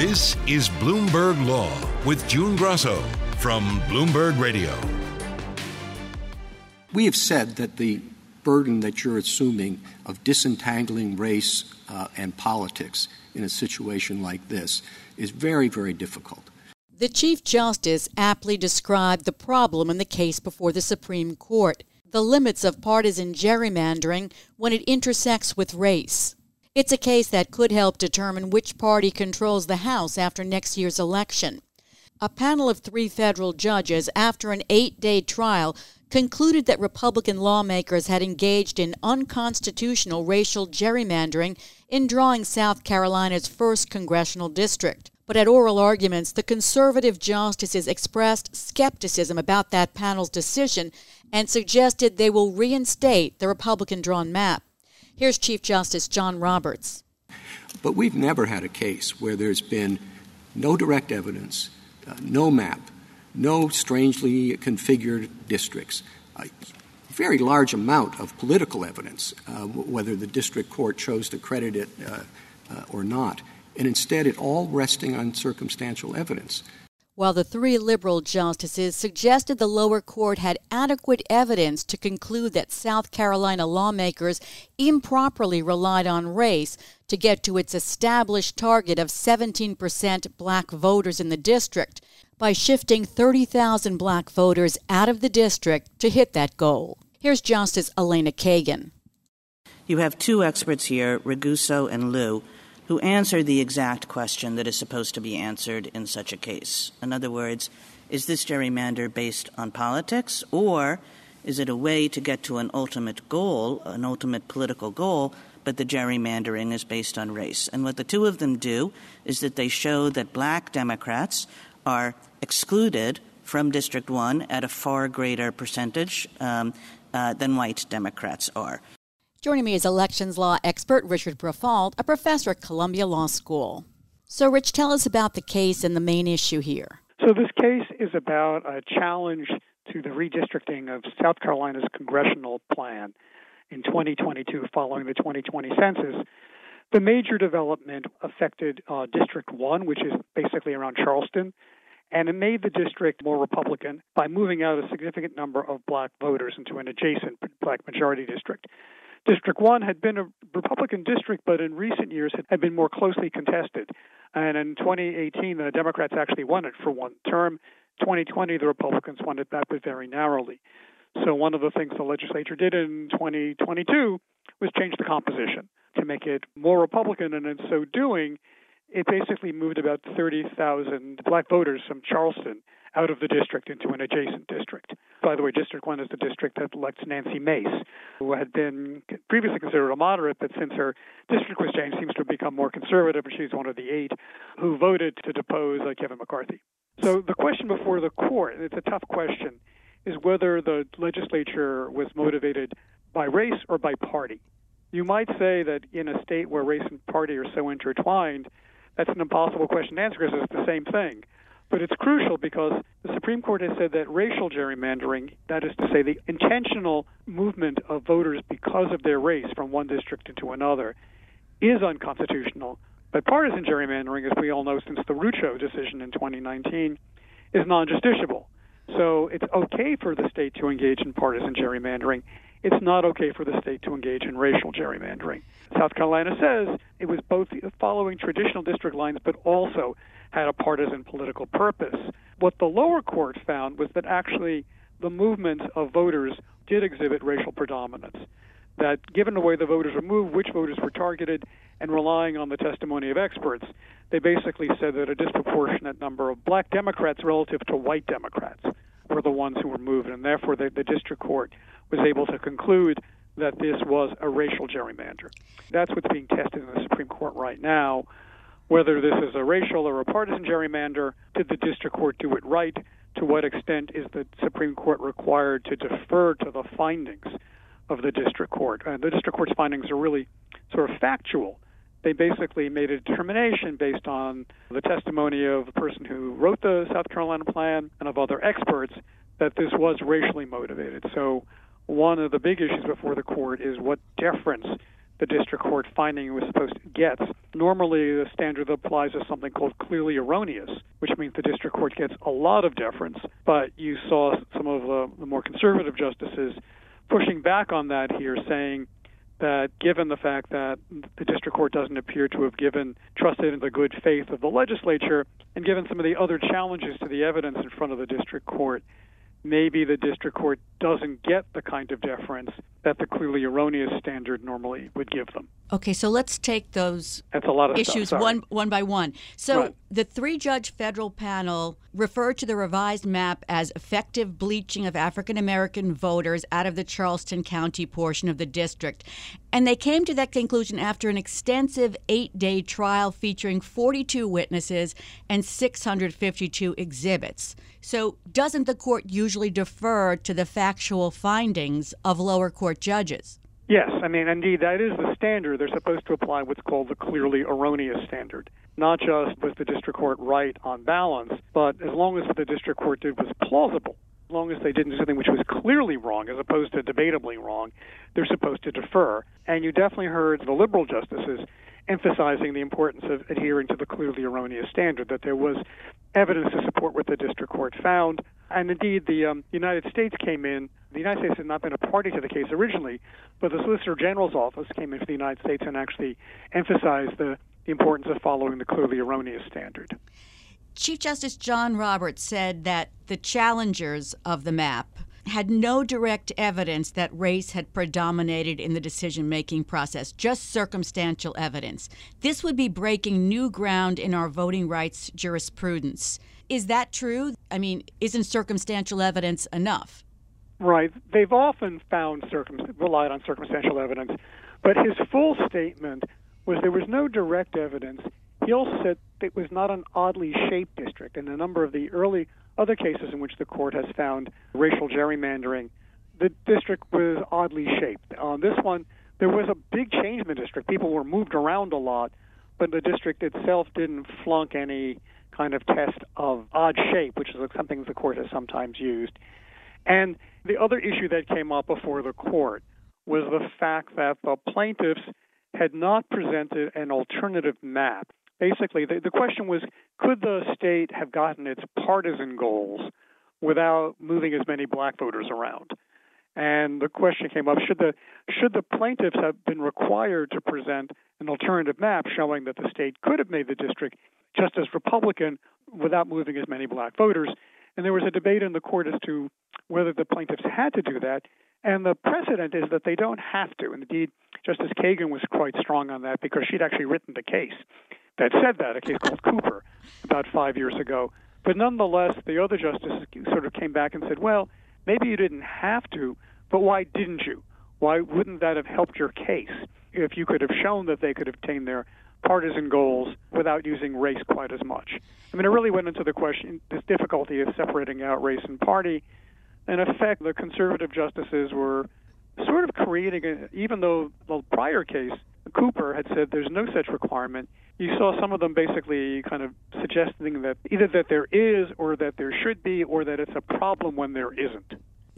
This is Bloomberg Law with June Grasso from Bloomberg Radio. We have said that the burden that you're assuming of disentangling race uh, and politics in a situation like this is very, very difficult. The Chief Justice aptly described the problem in the case before the Supreme Court the limits of partisan gerrymandering when it intersects with race. It's a case that could help determine which party controls the House after next year's election. A panel of three federal judges, after an eight day trial, concluded that Republican lawmakers had engaged in unconstitutional racial gerrymandering in drawing South Carolina's first congressional district. But at oral arguments, the conservative justices expressed skepticism about that panel's decision and suggested they will reinstate the Republican drawn map. Here's Chief Justice John Roberts. But we've never had a case where there's been no direct evidence, uh, no map, no strangely configured districts, a very large amount of political evidence, uh, whether the district court chose to credit it uh, uh or not, and instead it all resting on circumstantial evidence while the three liberal justices suggested the lower court had adequate evidence to conclude that South Carolina lawmakers improperly relied on race to get to its established target of 17% black voters in the district by shifting 30,000 black voters out of the district to hit that goal. Here's Justice Elena Kagan. You have two experts here, Ragusa and Liu who answer the exact question that is supposed to be answered in such a case. In other words, is this gerrymander based on politics, or is it a way to get to an ultimate goal, an ultimate political goal, but the gerrymandering is based on race? And what the two of them do is that they show that black Democrats are excluded from District 1 at a far greater percentage um, uh, than white Democrats are. Joining me is elections law expert Richard Briffault, a professor at Columbia Law School. So, Rich, tell us about the case and the main issue here. So, this case is about a challenge to the redistricting of South Carolina's congressional plan in 2022 following the 2020 census. The major development affected uh, District 1, which is basically around Charleston, and it made the district more Republican by moving out a significant number of black voters into an adjacent black majority district. District 1 had been a Republican district, but in recent years had been more closely contested. And in 2018, the Democrats actually won it for one term. 2020, the Republicans won it back, but very narrowly. So one of the things the legislature did in 2022 was change the composition to make it more Republican, and in so doing, it basically moved about 30,000 black voters from Charleston out of the district into an adjacent district. By the way, District 1 is the district that elects Nancy Mace, who had been previously considered a moderate, but since her district was changed, seems to have become more conservative, and she's one of the eight who voted to depose uh, Kevin McCarthy. So the question before the court, and it's a tough question, is whether the legislature was motivated by race or by party. You might say that in a state where race and party are so intertwined, that's an impossible question to answer because it's the same thing. But it's crucial because the Supreme Court has said that racial gerrymandering, that is to say, the intentional movement of voters because of their race from one district into another, is unconstitutional. But partisan gerrymandering, as we all know since the Rucho decision in 2019, is non justiciable. So it's okay for the state to engage in partisan gerrymandering. It's not okay for the state to engage in racial gerrymandering. South Carolina says it was both following traditional district lines, but also had a partisan political purpose. What the lower court found was that actually the movement of voters did exhibit racial predominance. That given the way the voters were moved, which voters were targeted, and relying on the testimony of experts, they basically said that a disproportionate number of black Democrats relative to white Democrats were the ones who were moved, and therefore the, the district court was able to conclude that this was a racial gerrymander. That's what's being tested in the Supreme Court right now. Whether this is a racial or a partisan gerrymander, did the district court do it right? To what extent is the Supreme Court required to defer to the findings of the district court? Uh, the district court's findings are really sort of factual. They basically made a determination based on the testimony of the person who wrote the South Carolina plan and of other experts that this was racially motivated. So one of the big issues before the court is what deference the district court finding was supposed to get. Normally, the standard that applies is something called clearly erroneous, which means the district court gets a lot of deference. But you saw some of the, more conservative justices pushing back on that here, saying that given the fact that the district court doesn't appear to have given trusted in the good faith of the legislature, and given some of the other challenges to the evidence in front of the district court, maybe the district court doesn't get the kind of deference that the clearly erroneous standard normally would give them. Okay, so let's take those That's a lot of issues stuff, one one by one. So Right. the three judge federal panel referred to the revised map as effective bleaching of African American voters out of the Charleston County portion of the district. And they came to that conclusion after an extensive eight day trial featuring 42 witnesses and 652 exhibits. So, doesn't the court usually defer to the factual findings of lower court judges? Yes, I mean, indeed, that is the standard. They're supposed to apply what's called the clearly erroneous standard. Not just was the district court right on balance, but as long as what the district court did was plausible, as long as they didn't do something which was clearly wrong as opposed to debatably wrong, they're supposed to defer. And you definitely heard the liberal justices emphasizing the importance of adhering to the clearly erroneous standard, that there was evidence to support what the district court found. And indeed, the um, United States came in. The United States had not been a party to the case originally, but the Solicitor General's office came in for the United States and actually emphasized the, the importance of following the clearly erroneous standard. Chief Justice John Roberts said that the challengers of the map had no direct evidence that race had predominated in the decision making process, just circumstantial evidence. This would be breaking new ground in our voting rights jurisprudence. Is that true? I mean, isn't circumstantial evidence enough? Right. They've often found circum- relied on circumstantial evidence, but his full statement was there was no direct evidence. He also said it was not an oddly shaped district. In a number of the early other cases in which the court has found racial gerrymandering, the district was oddly shaped. On this one, there was a big change in the district. People were moved around a lot, but the district itself didn't flunk any kind of test of odd shape, which is something the court has sometimes used. And the other issue that came up before the court was the fact that the plaintiffs had not presented an alternative map. Basically, the, the question was could the state have gotten its partisan goals without moving as many black voters around? And the question came up should the should the plaintiffs have been required to present an alternative map showing that the state could have made the district just as Republican without moving as many black voters? And there was a debate in the court as to whether the plaintiffs had to do that. And the precedent is that they don't have to. And indeed, Justice Kagan was quite strong on that because she'd actually written the case that said that, a case called Cooper, about five years ago. But nonetheless, the other justices sort of came back and said, well, maybe you didn't have to, but why didn't you? Why wouldn't that have helped your case if you could have shown that they could obtain their partisan goals without using race quite as much? I mean, it really went into the question, this difficulty of separating out race and party. In effect, the conservative justices were sort of creating, a, even though the prior case, Cooper had said there's no such requirement, you saw some of them basically kind of suggesting that either that there is or that there should be or that it's a problem when there isn't.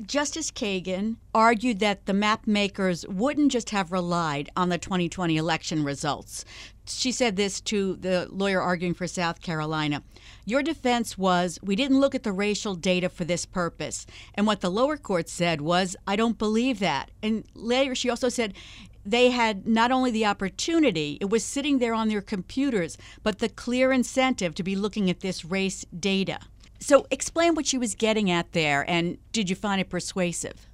Justice Kagan argued that the map makers wouldn't just have relied on the 2020 election results. She said this to the lawyer arguing for South Carolina. Your defense was we didn't look at the racial data for this purpose. And what the lower court said was, I don't believe that. And later she also said, they had not only the opportunity, it was sitting there on their computers, but the clear incentive to be looking at this race data. So explain what she was getting at there, and did you find it persuasive?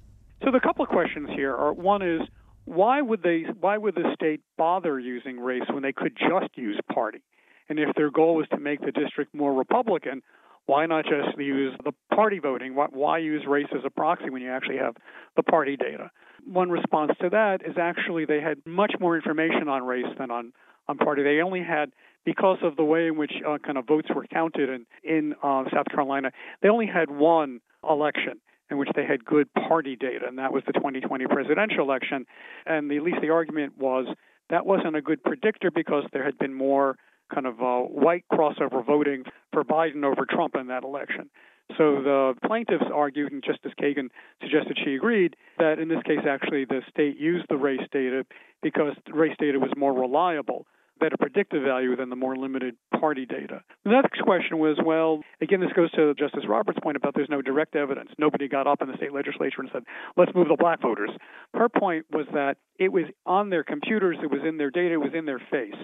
So the couple of questions here are one is why would they why would the state bother using race when they could just use party? And if their goal was to make the district more Republican, why not just use the party voting? Why, why use race as a proxy when you actually have the party data? One response to that is actually they had much more information on race than on, on party. They only had, because of the way in which uh, kind of votes were counted in, in uh, South Carolina, they only had one election in which they had good party data, and that was the 2020 presidential election. And the, at least the argument was that wasn't a good predictor because there had been more kind of uh, white crossover voting for Biden over Trump in that election. So the plaintiffs argued, and Justice Kagan suggested she agreed, that in this case, actually, the state used the race data because race data was more reliable, better predictive value than the more limited party data. The next question was well, again, this goes to Justice Roberts' point about there's no direct evidence. Nobody got up in the state legislature and said, let's move the black voters. Her point was that it was on their computers, it was in their data, it was in their face,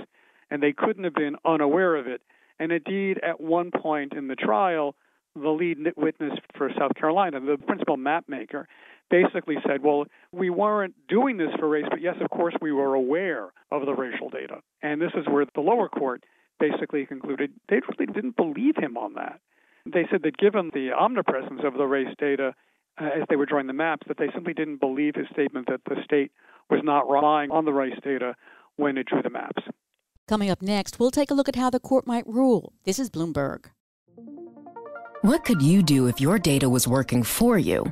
and they couldn't have been unaware of it. And indeed, at one point in the trial, the lead witness for South Carolina, the principal map maker, basically said, well, we weren't doing this for race, but yes, of course, we were aware of the racial data. And this is where the lower court basically concluded they really didn't believe him on that. They said that given the omnipresence of the race data uh, as they were drawing the maps, that they simply didn't believe his statement that the state was not relying on the race data when it drew the maps. Coming up next, we'll take a look at how the court might rule. This is Bloomberg. What could you do if your data was working for you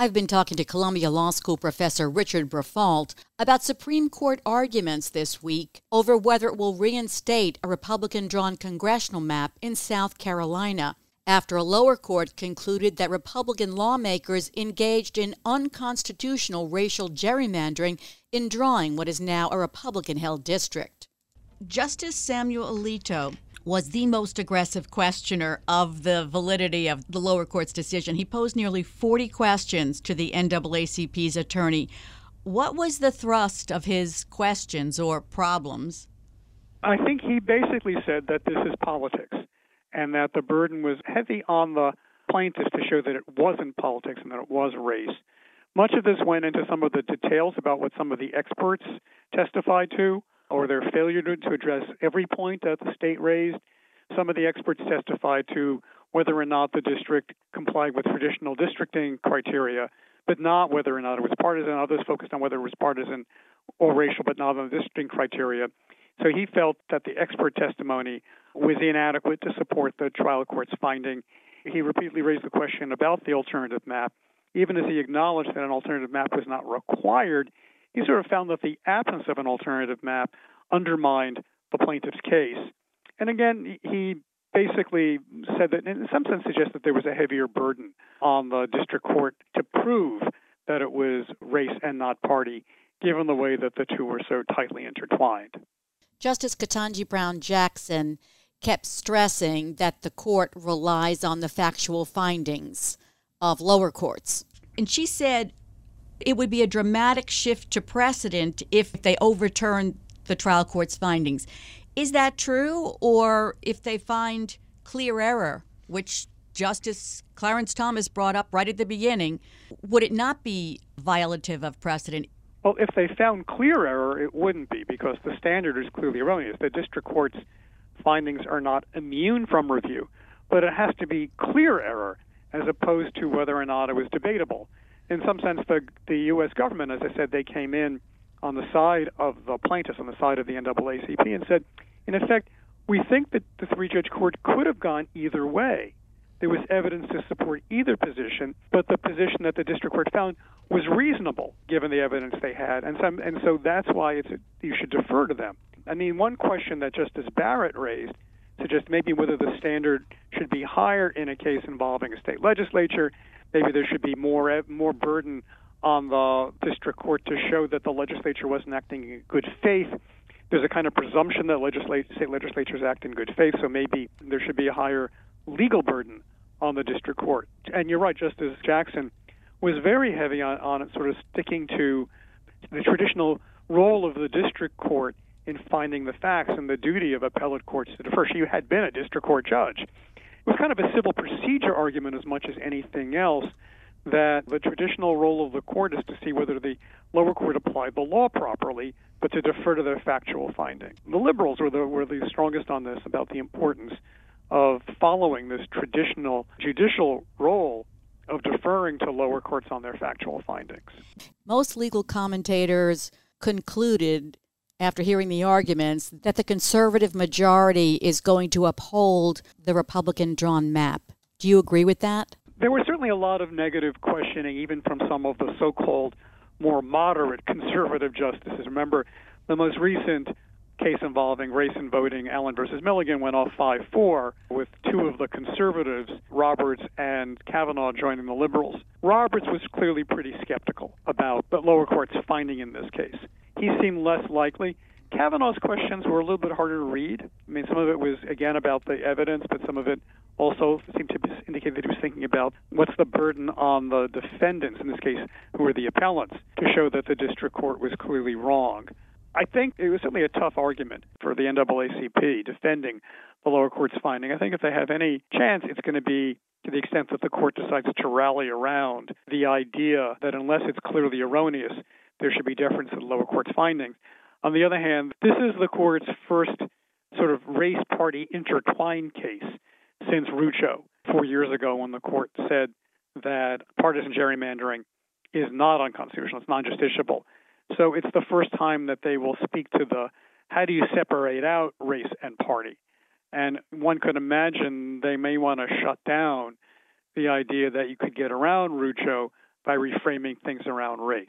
I've been talking to Columbia Law School professor Richard Briffault about Supreme Court arguments this week over whether it will reinstate a Republican drawn congressional map in South Carolina after a lower court concluded that Republican lawmakers engaged in unconstitutional racial gerrymandering in drawing what is now a Republican held district. Justice Samuel Alito was the most aggressive questioner of the validity of the lower court's decision. He posed nearly 40 questions to the NAACP's attorney. What was the thrust of his questions or problems? I think he basically said that this is politics and that the burden was heavy on the plaintiffs to show that it wasn't politics and that it was race. Much of this went into some of the details about what some of the experts testified to or their failure to, address every point that the state raised. Some of the experts testified to whether or not the district complied with traditional districting criteria, but not whether or not it was partisan. Others focused on whether it was partisan or racial, but not on the districting criteria. So he felt that the expert testimony was inadequate to support the trial court's finding. He repeatedly raised the question about the alternative map. Even as he acknowledged that an alternative map was not required, he sort of found that the absence of an alternative map undermined the plaintiff's case. And again, he basically said that, in some sense, suggests that there was a heavier burden on the district court to prove that it was race and not party, given the way that the two were so tightly intertwined. Justice Ketanji Brown Jackson kept stressing that the court relies on the factual findings of lower courts. And she said it would be a dramatic shift to precedent if they overturn the trial court's findings. Is that true? Or if they find clear error, which Justice Clarence Thomas brought up right at the beginning, would it not be violative of precedent? Well, if they found clear error, it wouldn't be because the standard is clearly erroneous. The district court's findings are not immune from review, but it has to be clear error as opposed to whether or not it was debatable in some sense, the the U.S. government, as I said, they came in on the side of the plaintiffs, on the side of the NAACP, and said, in effect, we think that the three-judge court could have gone either way. There was evidence to support either position, but the position that the district court found was reasonable given the evidence they had, and some, and so that's why it's a, you should defer to them. I mean, one question that Justice Barrett raised suggests maybe whether the standard should be higher in a case involving a state legislature maybe there should be more eh, more burden on the district court to show that the legislature wasn't acting in good faith. There's a kind of presumption that legislate, state legislatures act in good faith, so maybe there should be a higher legal burden on the district court. And you're right, Justice Jackson was very heavy on, on sort of sticking to the traditional role of the district court in finding the facts and the duty of appellate courts to defer. She had been a district court judge. Was kind of a civil procedure argument as much as anything else that the traditional role of the court is to see whether the lower court applied the law properly, but to defer to their factual finding. The liberals were the, were the strongest on this about the importance of following this traditional judicial role of deferring to lower courts on their factual findings. Most legal commentators concluded after hearing the arguments that the conservative majority is going to uphold the Republican drawn map. Do you agree with that? There was certainly a lot of negative questioning, even from some of the so called more moderate conservative justices. Remember, the most recent case involving race and voting, Allen versus Milligan, went off 5 4 with two of the conservatives, Roberts and Kavanaugh, joining the liberals. Roberts was clearly pretty skeptical about the lower court's finding in this case. He seemed less likely. Kavanaugh's questions were a little bit harder to read. I mean, some of it was, again, about the evidence, but some of it also seemed to indicate that he was thinking about what's the burden on the defendants, in this case, who are the appellants, to show that the district court was clearly wrong. I think it was certainly a tough argument for the NAACP defending the lower court's finding. I think if they have any chance, it's going to be to the extent that the court decides to rally around the idea that unless it's clearly erroneous, there should be deference to the lower court's findings. On the other hand, this is the court's first sort of race party intertwined case since Rucho four years ago when the court said that partisan gerrymandering is not unconstitutional, it's non justiciable. So it's the first time that they will speak to the how do you separate out race and party? And one could imagine they may want to shut down the idea that you could get around Rucho by reframing things around race.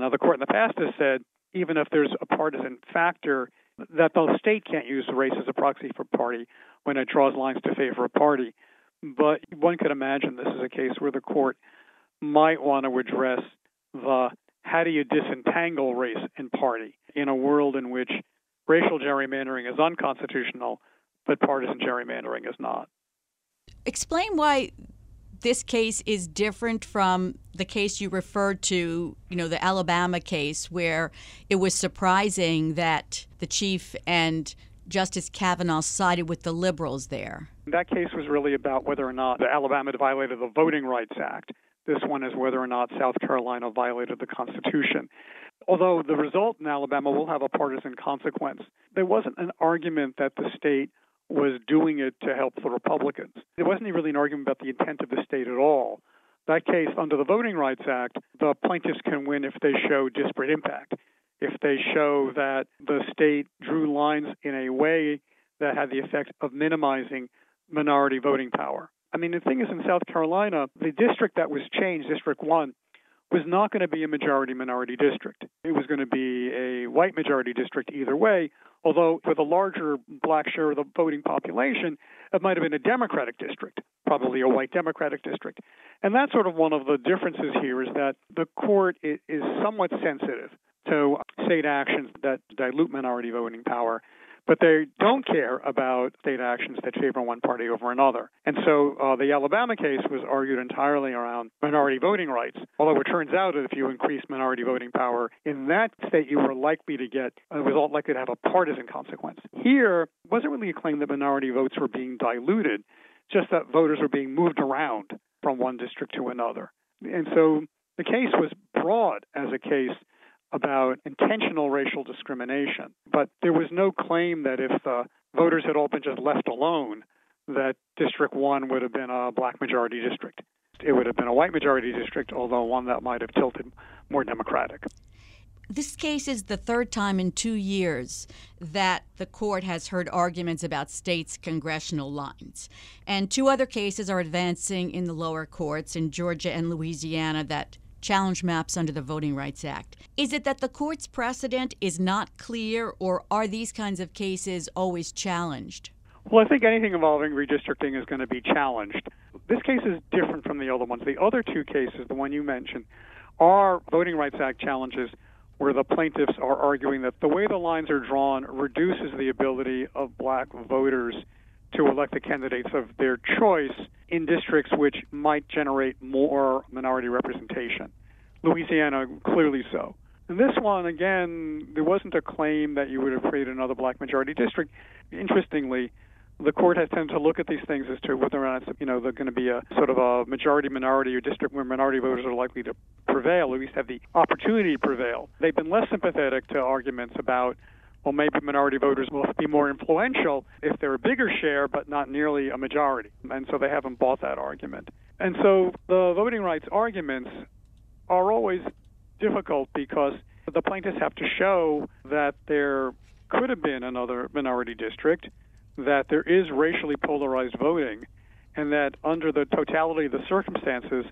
Now, the court in the past has said even if there's a partisan factor, that the state can't use race as a proxy for party when it draws lines to favor a party. But one could imagine this is a case where the court might want to address the how do you disentangle race and party in a world in which racial gerrymandering is unconstitutional, but partisan gerrymandering is not? Explain why this case is different from the case you referred to, you know, the Alabama case, where it was surprising that the chief and Justice Kavanaugh sided with the liberals there. That case was really about whether or not Alabama violated the Voting Rights Act. This one is whether or not South Carolina violated the Constitution. Although the result in Alabama will have a partisan consequence, there wasn't an argument that the state was doing it to help the Republicans. It wasn't really an argument about the intent of the state at all. That case, under the Voting Rights Act, the plaintiffs can win if they show disparate impact, if they show that the state drew lines in a way that had the effect of minimizing minority voting power. I mean, the thing is, in South Carolina, the district that was changed, District 1, was not going to be a majority minority district. It was going to be a white majority district either way, although with a larger black share of the voting population, it might have been a Democratic district, probably a white Democratic district. And that's sort of one of the differences here is that the court is somewhat sensitive to state actions that dilute minority voting power but they don't care about state actions that favor one party over another. And so uh, the Alabama case was argued entirely around minority voting rights, although it turns out that if you increase minority voting power in that state, you were likely to get a result likely to have a partisan consequence. Here, wasn't really a claim that minority votes were being diluted, just that voters were being moved around from one district to another. And so the case was broad as a case about intentional racial discrimination. But there was no claim that if the voters had all been just left alone, that District 1 would have been a black majority district. It would have been a white majority district, although one that might have tilted more Democratic. This case is the third time in two years that the court has heard arguments about states' congressional lines. And two other cases are advancing in the lower courts in Georgia and Louisiana that challenge maps under the Voting Rights Act. Is it that the court's precedent is not clear, or are these kinds of cases always challenged? Well, I think anything involving redistricting is going to be challenged. This case is different from the other ones. The other two cases, the one you mentioned, are Voting Rights Act challenges where the plaintiffs are arguing that the way the lines are drawn reduces the ability of black voters to elect the candidates of their choice in districts which might generate more minority representation. Louisiana, clearly so. And this one, again, there wasn't a claim that you would have created another black majority district. Interestingly, the court has tended to look at these things as to whether or not you know they're going to be a sort of a majority minority or district where minority voters are likely to prevail, or at least have the opportunity to prevail. They've been less sympathetic to arguments about well, maybe minority voters will be more influential if they're a bigger share, but not nearly a majority. And so they haven't bought that argument. And so the voting rights arguments are always difficult because the plaintiffs have to show that there could have been another minority district that there is racially polarized voting and that under the totality of the circumstances,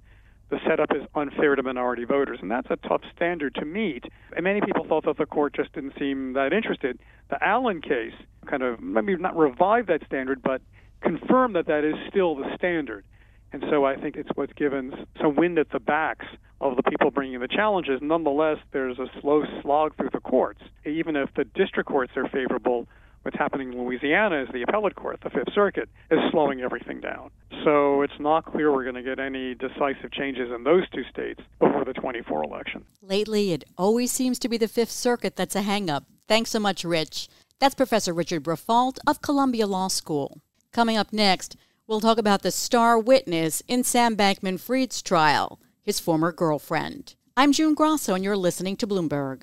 the setup is unfair to minority voters. And that's a tough standard to meet. And many people thought that the court just didn't seem that interested. The Allen case kind of maybe not revived that standard, but confirmed that that is still the standard. And so I think it's what's given some wind at the backs of the people bringing the challenges. Nonetheless, there's a slow slog through the courts. Even if the district courts are favorable, what's happening in Louisiana is the appellate court, the Fifth Circuit, is slowing everything down. So it's not clear we're going to get any decisive changes in those two states before the 24 election. Lately, it always seems to be the Fifth Circuit that's a hangup. Thanks so much, Rich. That's Professor Richard Briffault of Columbia Law School. Coming up next, we'll talk about the star witness in Sam Bankman Fried's trial, his former girlfriend. I'm June Grasso, and you're listening to Bloomberg.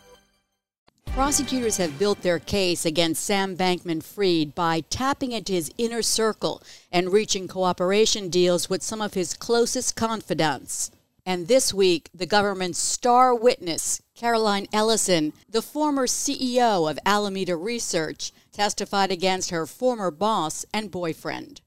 Prosecutors have built their case against Sam Bankman Fried by tapping into his inner circle and reaching cooperation deals with some of his closest confidants. And this week, the government's star witness, Caroline Ellison, the former CEO of Alameda Research, testified against her former boss and boyfriend.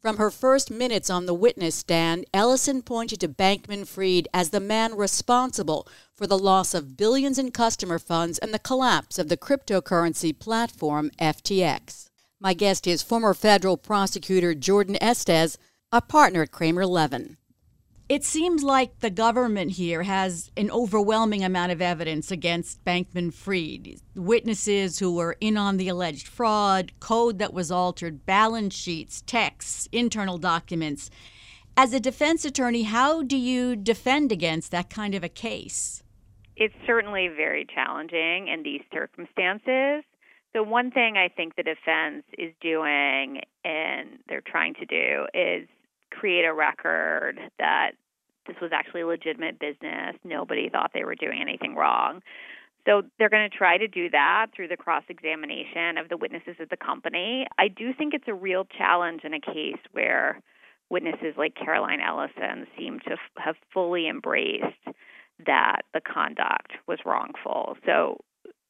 From her first minutes on the witness stand, Ellison pointed to Bankman Fried as the man responsible for the loss of billions in customer funds and the collapse of the cryptocurrency platform FTX. My guest is former federal prosecutor Jordan Estes, a partner at Kramer Levin. It seems like the government here has an overwhelming amount of evidence against Bankman Fried. Witnesses who were in on the alleged fraud, code that was altered, balance sheets, texts, internal documents. As a defense attorney, how do you defend against that kind of a case? It's certainly very challenging in these circumstances. The one thing I think the defense is doing and they're trying to do is create a record that this was actually legitimate business. Nobody thought they were doing anything wrong. So they're going to try to do that through the cross examination of the witnesses at the company. I do think it's a real challenge in a case where witnesses like Caroline Ellison seem to have fully embraced that the conduct was wrongful. So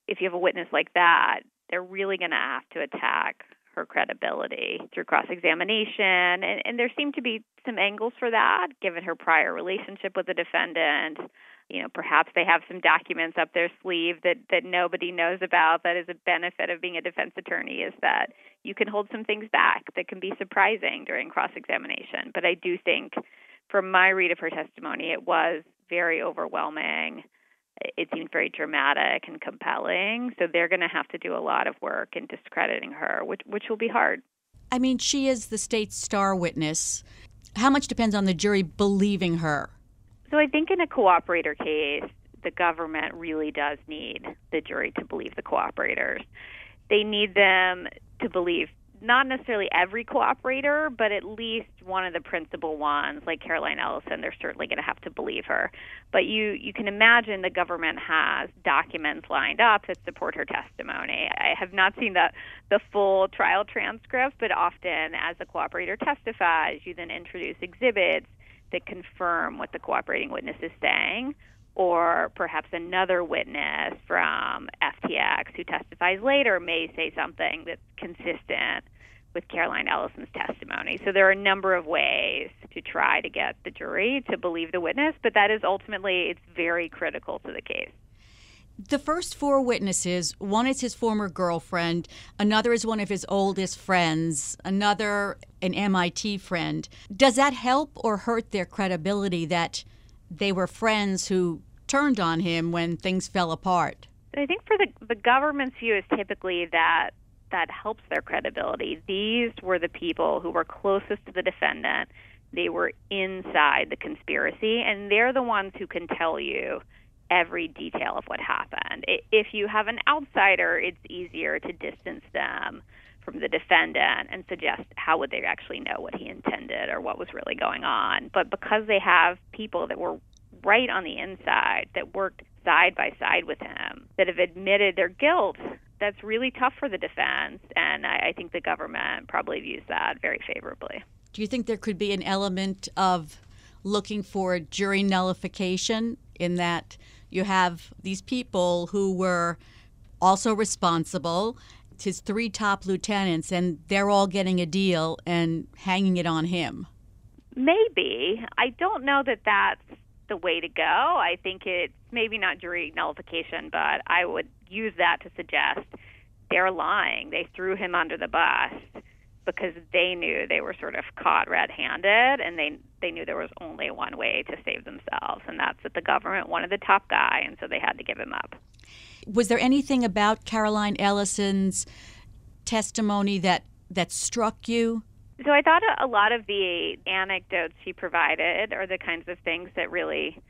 if you have a witness like that, they're really going to have to attack her credibility through cross examination. And, and there seem to be some angles for that, given her prior relationship with the defendant. You know, perhaps they have some documents up their sleeve that, that nobody knows about. That is a benefit of being a defense attorney is that you can hold some things back that can be surprising during cross examination. But I do think, from my read of her testimony, it was very overwhelming it seemed very dramatic and compelling. So they're going to have to do a lot of work in discrediting her, which which will be hard. I mean, she is the state's star witness. How much depends on the jury believing her? So I think in a cooperator case, the government really does need the jury to believe the cooperators. They need them to believe not necessarily every cooperator, but at least one of the principal ones, like Caroline Ellison, they're certainly going to have to believe her. But you you can imagine the government has documents lined up that support her testimony. I have not seen the the full trial transcript, but often as a cooperator testifies, you then introduce exhibits that confirm what the cooperating witness is saying or perhaps another witness from FTX who testifies later may say something that's consistent with Caroline Ellison's testimony. So there are a number of ways to try to get the jury to believe the witness, but that is ultimately it's very critical to the case. The first four witnesses one is his former girlfriend, another is one of his oldest friends, another an MIT friend. Does that help or hurt their credibility that they were friends who turned on him when things fell apart? I think for the the government's view is typically that that helps their credibility. These were the people who were closest to the defendant. They were inside the conspiracy, and they're the ones who can tell you every detail of what happened. If you have an outsider, it's easier to distance them from the defendant and suggest how would they actually know what he intended or what was really going on. But because they have people that were right on the inside that worked side by side with him that have admitted their guilt that's really tough for the defense, and I, I think the government probably views that very favorably. Do you think there could be an element of looking for jury nullification in that you have these people who were also responsible, his three top lieutenants, and they're all getting a deal and hanging it on him? Maybe. I don't know that that's the way to go. I think it's maybe not jury nullification, but I would use that to suggest they're lying. They threw him under the bus because they knew they were sort of caught red-handed and they they knew there was only one way to save themselves and that's that the government wanted the top guy and so they had to give him up. Was there anything about Caroline Ellison's testimony that that struck you? So I thought a lot of the anecdotes she provided are the kinds of things that really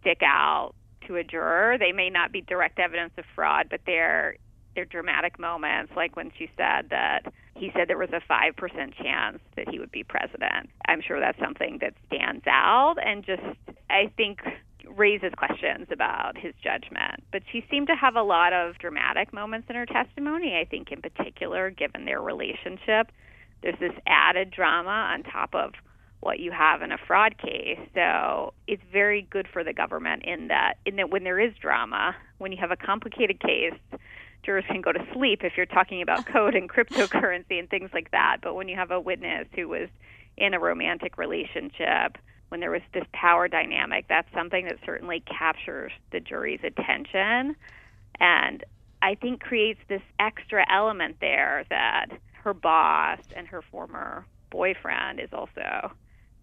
stick out to a juror. They may not be direct evidence of fraud, but they're they're dramatic moments, like when she said that he said there was a five percent chance that he would be president. I'm sure that's something that stands out and just I think raises questions about his judgment. But she seemed to have a lot of dramatic moments in her testimony. I think in particular, given their relationship there's this added drama on top of what you have in a fraud case. So it's very good for the government in that in that when there is drama, when you have a complicated case, jurors can go to sleep if you're talking about code and cryptocurrency and things like that. But when you have a witness who was in a romantic relationship, when there was this power dynamic, that's something that certainly captures the jury's attention and I think creates this extra element there that her boss and her former boyfriend is also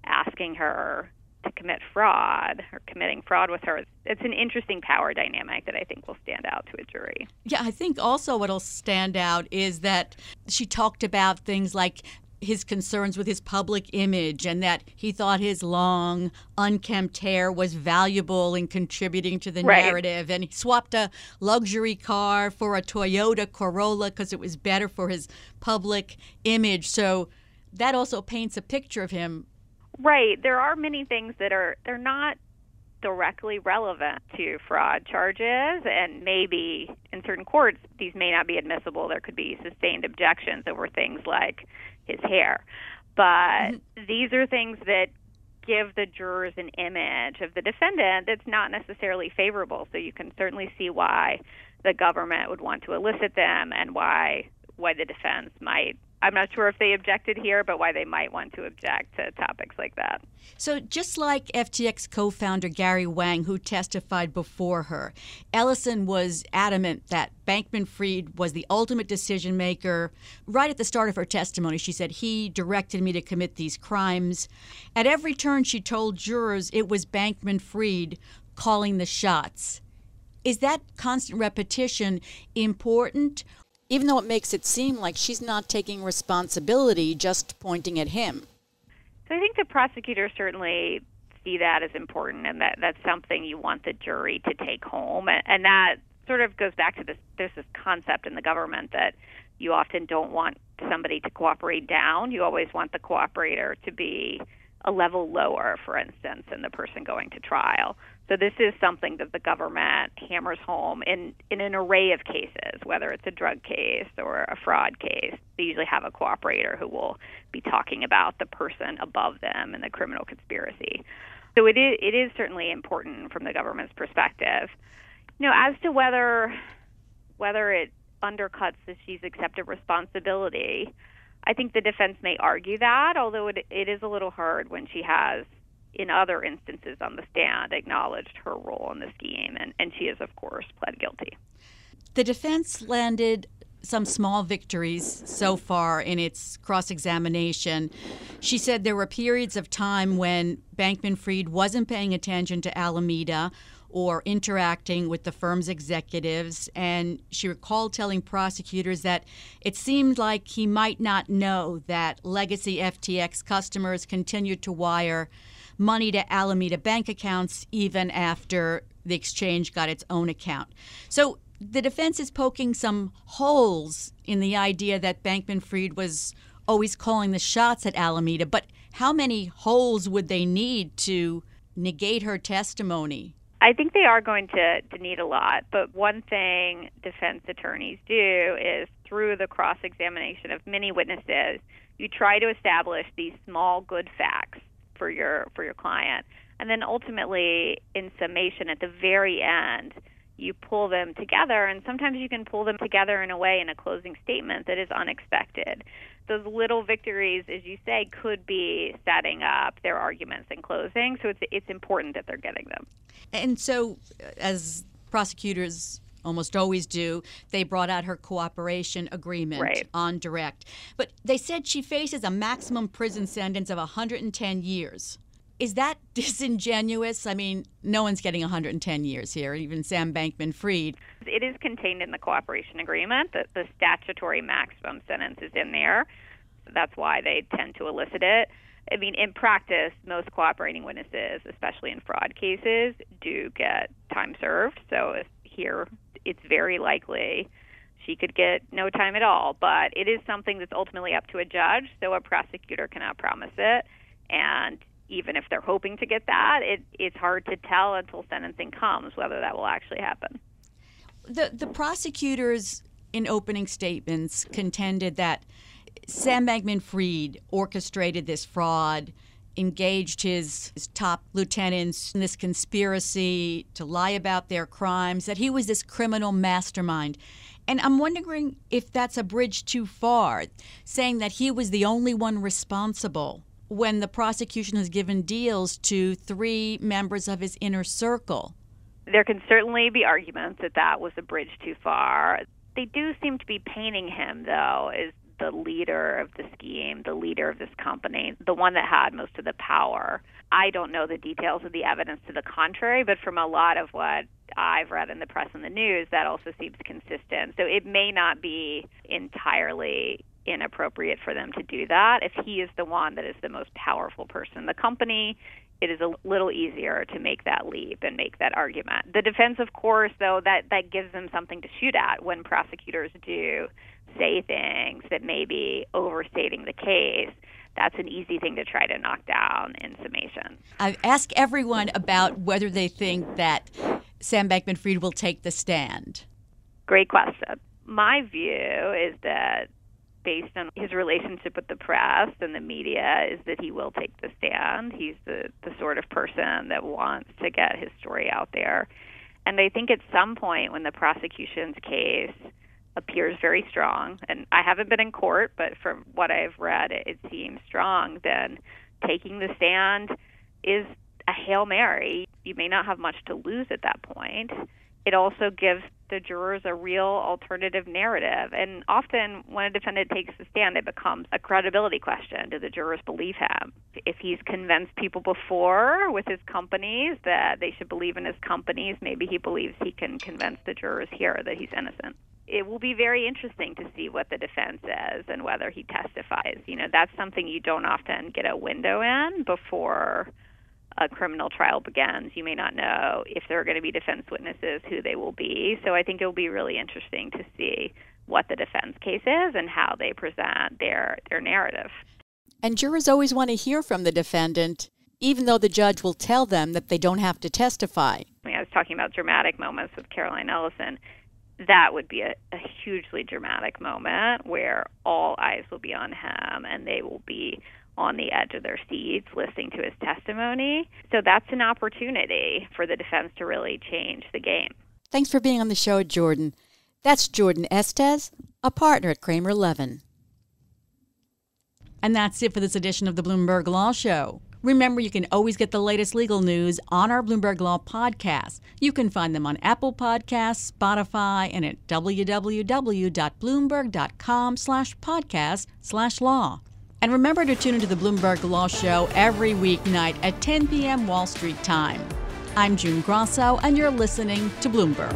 asking her to commit fraud or committing fraud with her. It's an interesting power dynamic that I think will stand out to a jury. Yeah, I think also what'll stand out is that she talked about things like his concerns with his public image and that he thought his long, unkempt hair was valuable in contributing to the right. narrative. And he swapped a luxury car for a Toyota Corolla because it was better for his public image. So that also paints a picture of him. Right. There are many things that are they're not directly relevant to fraud charges and maybe in certain courts these may not be admissible there could be sustained objections over things like his hair. But mm-hmm. these are things that give the jurors an image of the defendant that's not necessarily favorable. So you can certainly see why the government would want to elicit them and why why the defense might I'm not sure if they objected here, but why they might want to object to topics like that. So, just like FTX co founder Gary Wang, who testified before her, Ellison was adamant that Bankman Fried was the ultimate decision maker. Right at the start of her testimony, she said, He directed me to commit these crimes. At every turn, she told jurors it was Bankman Fried calling the shots. Is that constant repetition important, even though it makes it seem like she's not taking responsibility, just pointing at him. So I think the prosecutors certainly see that as important, and that that's something you want the jury to take home, and, and that sort of goes back to this. There's this concept in the government that you often don't want somebody to cooperate down. You always want the cooperator to be a level lower, for instance, than the person going to trial. So this is something that the government hammers home in, in an array of cases, whether it's a drug case or a fraud case. They usually have a cooperator who will be talking about the person above them in the criminal conspiracy. So it is, it is certainly important from the government's perspective. You know, as to whether whether it undercuts that she's accepted responsibility, I think the defense may argue that, although it, it is a little hard when she has in other instances on the stand, acknowledged her role in the scheme, and, and she has, of course, pled guilty. The defense landed some small victories so far in its cross examination. She said there were periods of time when Bankman Fried wasn't paying attention to Alameda or interacting with the firm's executives. And she recalled telling prosecutors that it seemed like he might not know that legacy FTX customers continued to wire money to Alameda bank accounts even after the exchange got its own account. So the defense is poking some holes in the idea that Bankman Fried was always calling the shots at Alameda, but how many holes would they need to negate her testimony? I think they are going to, to need a lot, but one thing defense attorneys do is through the cross examination of many witnesses, you try to establish these small good facts for your for your client. And then ultimately in summation at the very end, you pull them together, and sometimes you can pull them together in a way in a closing statement that is unexpected. Those little victories, as you say, could be setting up their arguments in closing. So it's it's important that they're getting them. And so, uh, as prosecutors almost always do, they brought out her cooperation agreement right. on direct. But they said she faces a maximum prison sentence of 110 years. Is that disingenuous? I mean, no one's getting 110 years here, even Sam Bankman Fried. It is contained in the cooperation agreement that the statutory maximum sentence is in there. That's why they tend to elicit it. I mean, in practice, most cooperating witnesses, especially in fraud cases, do get time served. So here, it's very likely she could get no time at all. But it is something that's ultimately up to a judge, so a prosecutor cannot promise it. And even if they're hoping to get that, it, it's hard to tell until sentencing comes whether that will actually happen. The the prosecutors in opening statements contended that Sam Bankman Fried orchestrated this fraud, engaged his, his top lieutenants in this conspiracy to lie about their crimes, that he was this criminal mastermind. And I'm wondering if that's a bridge too far, saying that he was the only one responsible when the prosecution has given deals to three members of his inner circle. There can certainly be arguments that that was a bridge too far. They do seem to be painting him, though, as the leader of the scheme, the leader of this company, the one that had most of the power. I don't know the details of the evidence to the contrary, but from a lot of what I've read in the press and the news, that also seems consistent. So it may not be entirely inappropriate for them to do that. If he is the one that is the most powerful person in the company, it is a little easier to make that leap and make that argument. The defense, of course, though, that, that gives them something to shoot at when prosecutors do say things that may be overstating the case. That's an easy thing to try to knock down in summation. I ask everyone about whether they think that Sam Bankman Fried will take the stand. Great question. My view is that based on his relationship with the press and the media is that he will take the stand. He's the the sort of person that wants to get his story out there. And I think at some point when the prosecution's case appears very strong, and I haven't been in court, but from what I've read, it, it seems strong, then taking the stand is a Hail Mary. You may not have much to lose at that point. It also gives the jurors a real alternative narrative. And often, when a defendant takes the stand, it becomes a credibility question. Do the jurors believe him? If he's convinced people before with his companies that they should believe in his companies, maybe he believes he can convince the jurors here that he's innocent. It will be very interesting to see what the defense says and whether he testifies. You know, that's something you don't often get a window in before a criminal trial begins, you may not know if there are going to be defense witnesses, who they will be. So I think it will be really interesting to see what the defense case is and how they present their, their narrative. And jurors always want to hear from the defendant, even though the judge will tell them that they don't have to testify. I, mean, I was talking about dramatic moments with Caroline Ellison. That would be a, a hugely dramatic moment where all eyes will be on him and they will be on the edge of their seats listening to his testimony. So that's an opportunity for the defense to really change the game. Thanks for being on the show, Jordan. That's Jordan Estes, a partner at Kramer Levin. And that's it for this edition of the Bloomberg Law Show. Remember, you can always get the latest legal news on our Bloomberg Law podcast. You can find them on Apple Podcasts, Spotify, and at www.bloomberg.com slash podcast slash law. And remember to tune into the Bloomberg Law Show every weeknight at 10 p.m. Wall Street time. I'm June Grasso, and you're listening to Bloomberg.